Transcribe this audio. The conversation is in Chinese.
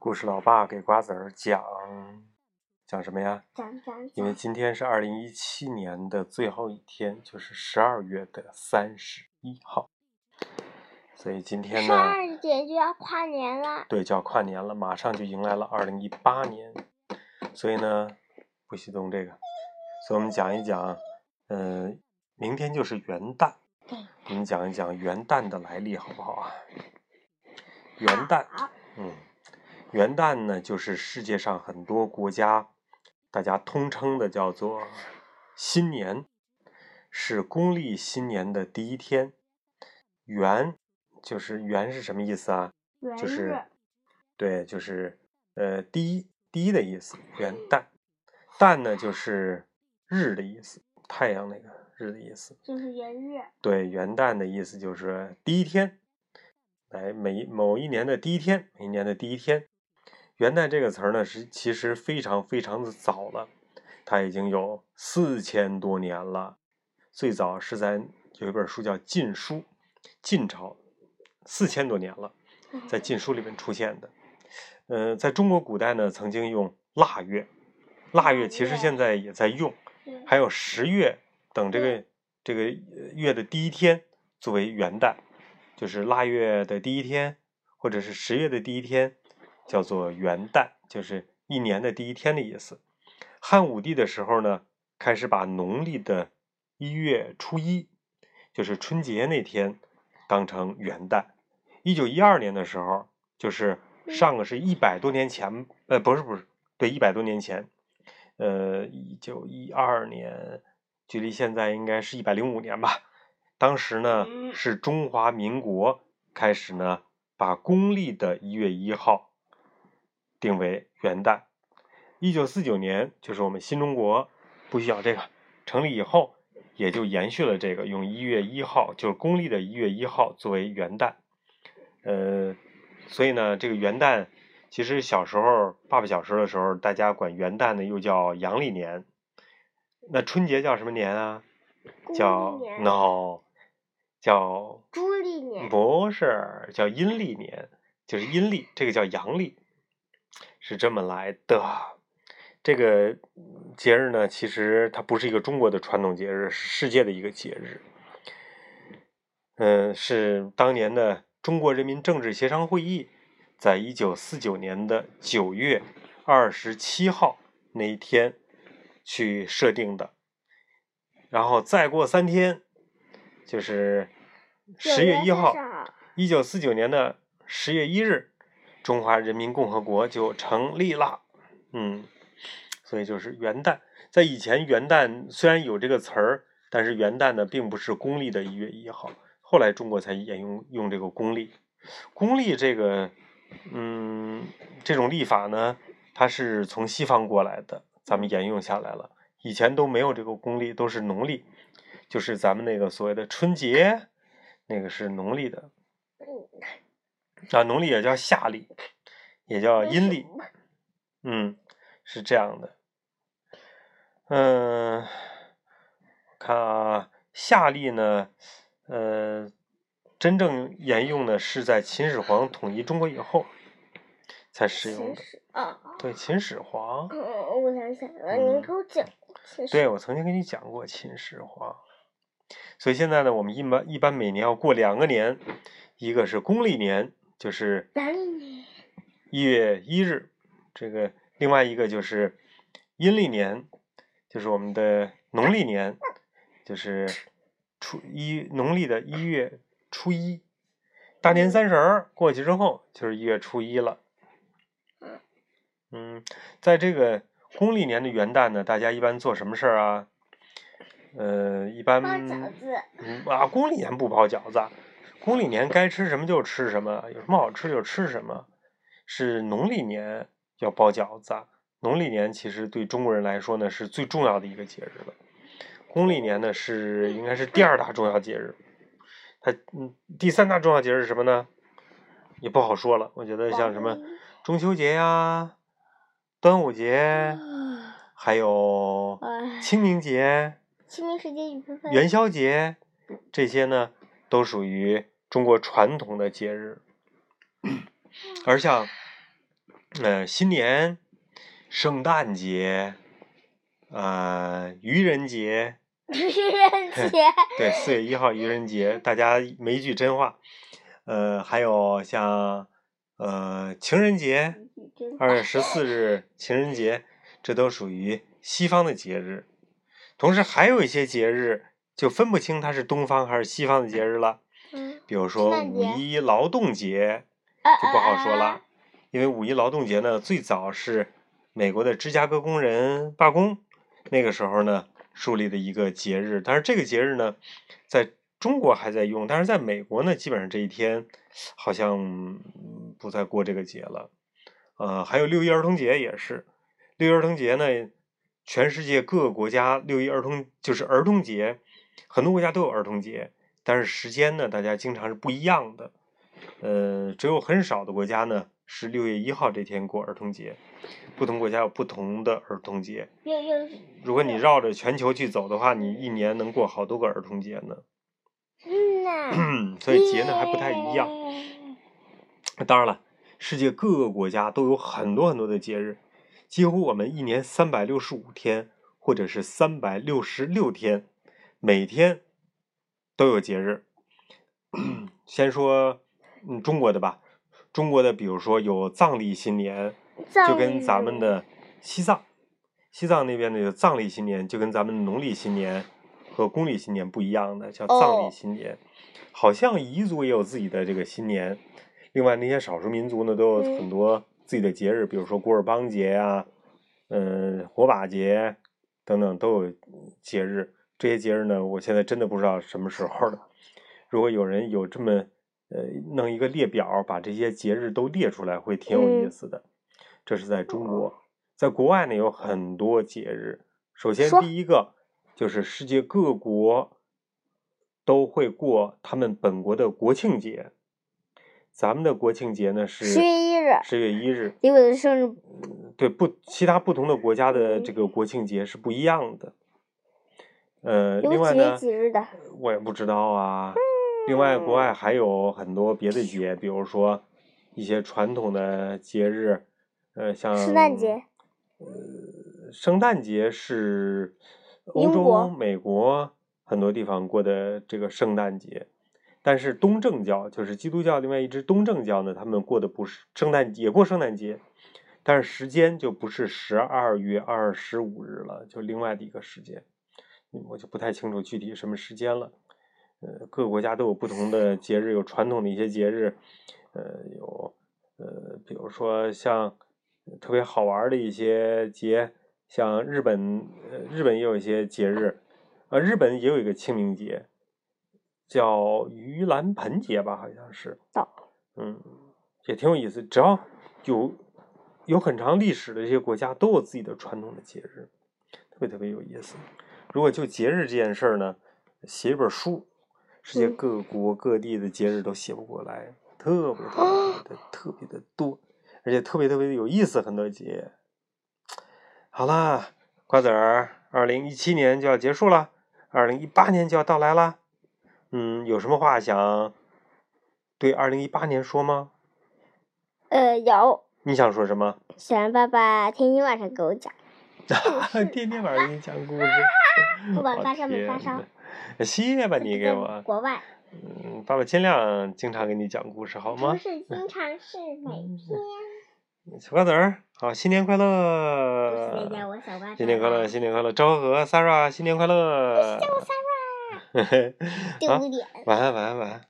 故事老爸给瓜子儿讲讲什么呀？讲讲因为，今天是二零一七年的最后一天，就是十二月的三十一号，所以今天十呢，二点就要跨年了。对，就要跨年了，马上就迎来了二零一八年，所以呢，不许动这个，所以我们讲一讲，嗯、明天就是元旦，对，我们讲一讲元旦的来历，好不好啊？元旦，嗯，元旦呢，就是世界上很多国家大家通称的叫做新年，是公历新年的第一天。元就是元是什么意思啊？元就是日，对，就是呃第一第一的意思，元旦。旦呢就是日的意思，太阳那个日的意思。就是元日。对，元旦的意思就是第一天，来每某一年的第一天，每一年的第一天。元旦这个词儿呢，是其实非常非常的早了，它已经有四千多年了。最早是在有一本书叫《晋书》，晋朝，四千多年了，在《晋书》里面出现的。呃，在中国古代呢，曾经用腊月，腊月其实现在也在用，还有十月等这个这个呃月的第一天作为元旦，就是腊月的第一天，或者是十月的第一天，叫做元旦，就是一年的第一天的意思。汉武帝的时候呢，开始把农历的一月初一，就是春节那天，当成元旦。一九一二年的时候，就是上个是一百多年前，呃，不是不是，对，一百多年前，呃，一九一二年，距离现在应该是一百零五年吧。当时呢，嗯是中华民国开始呢，把公历的一月一号定为元旦。一九四九年，就是我们新中国不需要这个成立以后，也就延续了这个，用一月一号，就是公历的一月一号作为元旦。呃，所以呢，这个元旦，其实小时候，爸爸小时候的时候，大家管元旦呢又叫阳历年。那春节叫什么年啊？叫 no，叫猪历年。不是叫阴历年，就是阴历，这个叫阳历，是这么来的。这个节日呢，其实它不是一个中国的传统节日，是世界的一个节日。嗯，是当年的中国人民政治协商会议，在一九四九年的九月二十七号那一天去设定的。然后再过三天，就是十月一号，9月30一九四九年的十月一日，中华人民共和国就成立了。嗯，所以就是元旦。在以前，元旦虽然有这个词儿，但是元旦呢并不是公历的一月一号，后来中国才沿用用这个公历。公历这个，嗯，这种历法呢，它是从西方过来的，咱们沿用下来了。以前都没有这个公历，都是农历，就是咱们那个所谓的春节，那个是农历的。啊，农历也叫夏历，也叫阴历，嗯，是这样的。嗯，看啊，夏历呢，呃，真正沿用的是在秦始皇统一中国以后才使用的。秦始啊，对，秦始皇，嗯，我想想，呃嗯您给我讲秦始对我曾经跟你讲过秦始皇。所以现在呢，我们一般一般每年要过两个年，一个是公历年，就是？一月一日，这个另外一个就是阴历年，就是我们的农历年，就是初一农历的一月初一，大年三十儿过去之后就是一月初一了。嗯，在这个公历年的元旦呢，大家一般做什么事儿啊？呃，一般包饺子。嗯啊，公历年不包饺子，公历年该吃什么就吃什么，有什么好吃就吃什么。是农历年要包饺子，农历年其实对中国人来说呢是最重要的一个节日了。公历年呢是应该是第二大重要节日，它嗯第三大重要节日是什么呢？也不好说了。我觉得像什么中秋节呀、端午节，嗯还有哎清明节。清明时节雨纷纷。元宵节这些呢，都属于中国传统的节日。而像呃，新年、圣诞节，呃，愚人节，愚人节，对，四月一号愚人节，大家没一句真话。呃，还有像呃情人节，二月十四日情人节，这都属于西方的节日。同时还有一些节日就分不清它是东方还是西方的节日了，嗯，比如说五一劳动节啊就不好说啊了，因为五一劳动节呢最早是美国的芝加哥工人罢工，那个时候呢树立的一个节日，但是这个节日呢在中国还在用，但是在美国呢基本上这一天好像嗯不再过这个节了。呃，还有六一儿童节也是，六一儿童节呢，全世界各个国家六一儿童就是儿童节，很多国家都有儿童节，但是时间呢，大家经常是不一样的。呃，只有很少的国家呢是六月一号这天过儿童节，不同国家有不同的儿童节。如果你绕着全球去走的话，你一年能过好多个儿童节呢。嗯呐，所以节呢还不太一样。当然了，世界各个国家都有很多很多的节日，几乎我们一年三百六十五天，或者是三百六十六天，每天都有节日。先说嗯中国的吧，中国的比如说有藏历新年，就跟咱们的西藏，西藏那边的有藏历新年，就跟咱们农历新年和公历新年不一样的，叫藏哦历新年。好像彝族也有自己的这个新年，另外那些少数民族呢都有嗯很多自己的节日，比如说古尔邦节呀、嗯、火把节等等都有节日。这些节日呢，我现在真的不知道什么时候了。如果有人有这么呃弄一个列表，把这些节日都列出来，会挺有意嗯思的。这是在中国，在国外呢有很多节日。首先第一个就是世界各国都会过他们本国的国庆节。咱们的国庆节呢是十月一日，十月一日，离我的生日对不，其他不同的国家的这个国庆节是不一样的。呃，另外呢，几日的？我也不知道啊。另外，国外还有很多别的节，比如说一些传统的节日，呃，像圣诞节。呃，圣诞节是欧洲、国美国很多地方过的这个圣诞节，但是东正教就是基督教另外一支东正教呢，他们过的不是圣诞，也过圣诞节，但是时间就不是十二月二十五日了，就另外的一个时间，嗯我就不太清楚具体什么时间了。呃，各个国家都有不同的节日，有传统的一些节日，呃，有呃，比如说像特别好玩的一些节，像日本，呃，日本也有一些节日，呃，日本也有一个清明节，叫盂兰盆节吧，好像是，到嗯，也挺有意思。只要有有很长历史的这些国家，都有自己的传统的节日，特别特别有意思。如果就节日这件事儿呢，写一本书，世界嗯各国各地的节日都写不过来，特别特别的特别的 多，而且特别特别的有意思，很多节。好啦，瓜子儿，二零一七年就要结束了，二零一八年就要到来啦。嗯，有什么话想对二零一八年说吗？呃，有你想说什么？想让爸爸天天晚上给我讲。天天晚上给你讲故事。不管发烧没发烧吧你给我。国外嗯，爸爸尽量经常给你讲故事，好吗不？是经常是每天。小瓜子儿，好，新年快乐！谢谢我小瓜子。新年快乐，新年快乐！昭和、Sara，新年快乐！叫我 Sarah，丢脸。晚安，晚安，晚安。